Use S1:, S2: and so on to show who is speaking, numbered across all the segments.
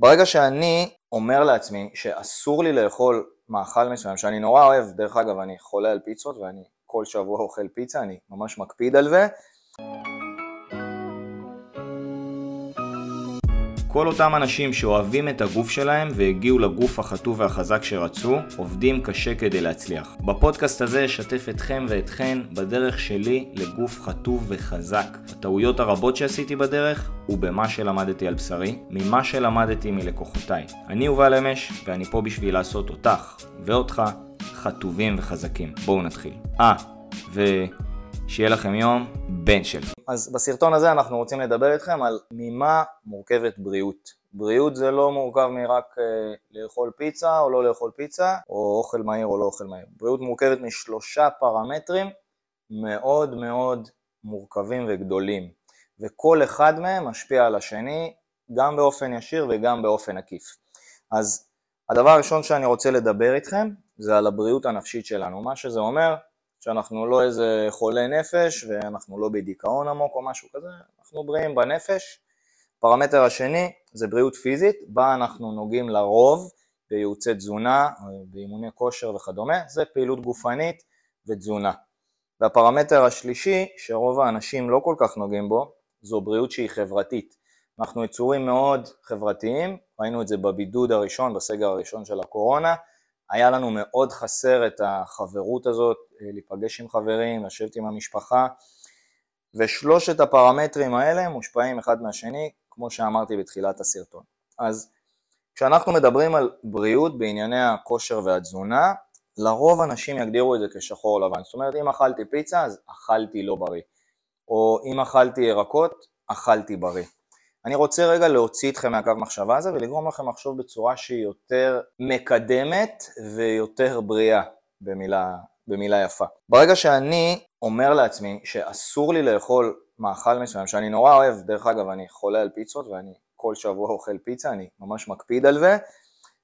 S1: ברגע שאני אומר לעצמי שאסור לי לאכול מאכל מסוים שאני נורא אוהב, דרך אגב אני חולה על פיצות ואני כל שבוע אוכל פיצה, אני ממש מקפיד על זה, כל אותם אנשים שאוהבים את הגוף שלהם והגיעו לגוף החטוב והחזק שרצו, עובדים קשה כדי להצליח. בפודקאסט הזה אשתף אתכם ואתכן בדרך שלי לגוף חטוב וחזק, בטעויות הרבות שעשיתי בדרך ובמה שלמדתי על בשרי, ממה שלמדתי מלקוחותיי. אני יובל אמש ואני פה בשביל לעשות אותך ואותך חטובים וחזקים. בואו נתחיל. אה, ו... שיהיה לכם יום בן של. אז בסרטון הזה אנחנו רוצים לדבר איתכם על ממה מורכבת בריאות. בריאות זה לא מורכב מרק אה, לאכול פיצה או לא לאכול פיצה, או אוכל מהיר או לא אוכל מהיר. בריאות מורכבת משלושה פרמטרים מאוד מאוד מורכבים וגדולים, וכל אחד מהם משפיע על השני גם באופן ישיר וגם באופן עקיף. אז הדבר הראשון שאני רוצה לדבר איתכם זה על הבריאות הנפשית שלנו. מה שזה אומר, שאנחנו לא איזה חולי נפש ואנחנו לא בדיכאון עמוק או משהו כזה, אנחנו בריאים בנפש. פרמטר השני זה בריאות פיזית, בה אנחנו נוגעים לרוב בייעוצי תזונה, באימוני כושר וכדומה, זה פעילות גופנית ותזונה. והפרמטר השלישי, שרוב האנשים לא כל כך נוגעים בו, זו בריאות שהיא חברתית. אנחנו יצורים מאוד חברתיים, ראינו את זה בבידוד הראשון, בסגר הראשון של הקורונה, היה לנו מאוד חסר את החברות הזאת, אה, להיפגש עם חברים, לשבת עם המשפחה, ושלושת הפרמטרים האלה מושפעים אחד מהשני, כמו שאמרתי בתחילת הסרטון. אז כשאנחנו מדברים על בריאות בענייני הכושר והתזונה, לרוב אנשים יגדירו את זה כשחור לבן. זאת אומרת, אם אכלתי פיצה, אז אכלתי לא בריא. או אם אכלתי ירקות, אכלתי בריא. אני רוצה רגע להוציא אתכם מהקו מחשבה הזה ולגרום לכם לחשוב בצורה שהיא יותר מקדמת ויותר בריאה, במילה, במילה יפה. ברגע שאני אומר לעצמי שאסור לי לאכול מאכל מסוים, שאני נורא אוהב, דרך אגב אני חולה על פיצות ואני כל שבוע אוכל פיצה, אני ממש מקפיד על זה,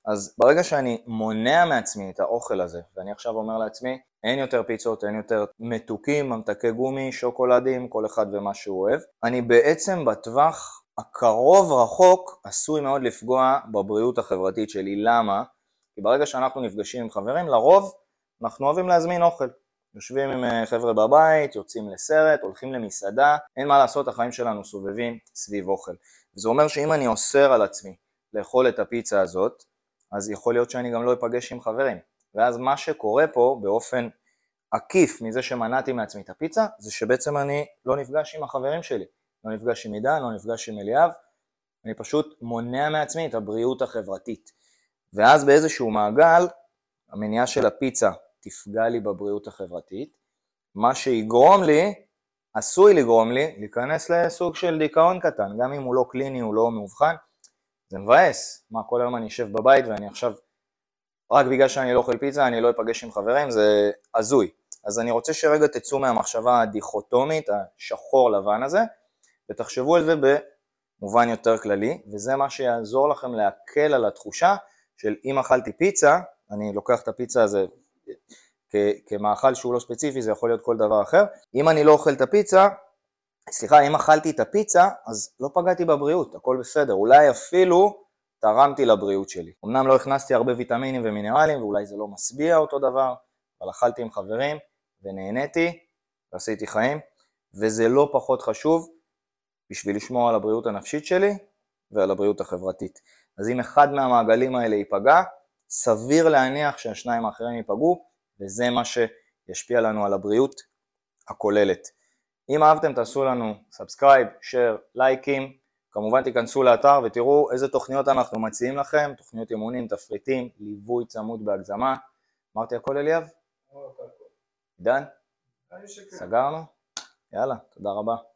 S1: אז ברגע שאני מונע מעצמי את האוכל הזה, ואני עכשיו אומר לעצמי, אין יותר פיצות, אין יותר מתוקים, ממתקי גומי, שוקולדים, כל אחד ומה שהוא אוהב, אני בעצם בטווח הקרוב רחוק עשוי מאוד לפגוע בבריאות החברתית שלי. למה? כי ברגע שאנחנו נפגשים עם חברים, לרוב אנחנו אוהבים להזמין אוכל. יושבים עם אה, חבר'ה בבית, יוצאים לסרט, הולכים למסעדה, אין מה לעשות, החיים שלנו סובבים סביב אוכל. וזה אומר שאם אני אוסר על עצמי לאכול את הפיצה הזאת, אז יכול להיות שאני גם לא אפגש עם חברים. ואז מה שקורה פה באופן עקיף מזה שמנעתי מעצמי את הפיצה, זה שבעצם אני לא נפגש עם החברים שלי. לא נפגש עם עידן, לא נפגש עם אליאב, אני פשוט מונע מעצמי את הבריאות החברתית. ואז באיזשהו מעגל, המניעה של הפיצה תפגע לי בבריאות החברתית, מה שיגרום לי, עשוי לגרום לי, להיכנס לסוג של דיכאון קטן, גם אם הוא לא קליני, הוא לא מאובחן, זה מבאס, מה כל היום אני אשב בבית ואני עכשיו, רק בגלל שאני לא אוכל פיצה אני לא אפגש עם חברים, זה הזוי. אז אני רוצה שרגע תצאו מהמחשבה הדיכוטומית, השחור לבן הזה, ותחשבו על זה במובן יותר כללי, וזה מה שיעזור לכם להקל על התחושה של אם אכלתי פיצה, אני לוקח את הפיצה הזה כמאכל שהוא לא ספציפי, זה יכול להיות כל דבר אחר, אם אני לא אוכל את הפיצה, סליחה, אם אכלתי את הפיצה, אז לא פגעתי בבריאות, הכל בסדר, אולי אפילו תרמתי לבריאות שלי. אמנם לא הכנסתי הרבה ויטמינים ומינרלים, ואולי זה לא משביע אותו דבר, אבל אכלתי עם חברים ונהניתי ועשיתי חיים, וזה לא פחות חשוב בשביל לשמור על הבריאות הנפשית שלי ועל הבריאות החברתית. אז אם אחד מהמעגלים האלה ייפגע, סביר להניח שהשניים האחרים ייפגעו, וזה מה שישפיע לנו על הבריאות הכוללת. אם אהבתם תעשו לנו subscribe, share, לייקים, כמובן תיכנסו לאתר ותראו איזה תוכניות אנחנו מציעים לכם, תוכניות אימונים, תפריטים, ליווי צמוד בהגזמה. אמרתי הכל אליאב? עידן? סגרנו? יאללה, תודה רבה.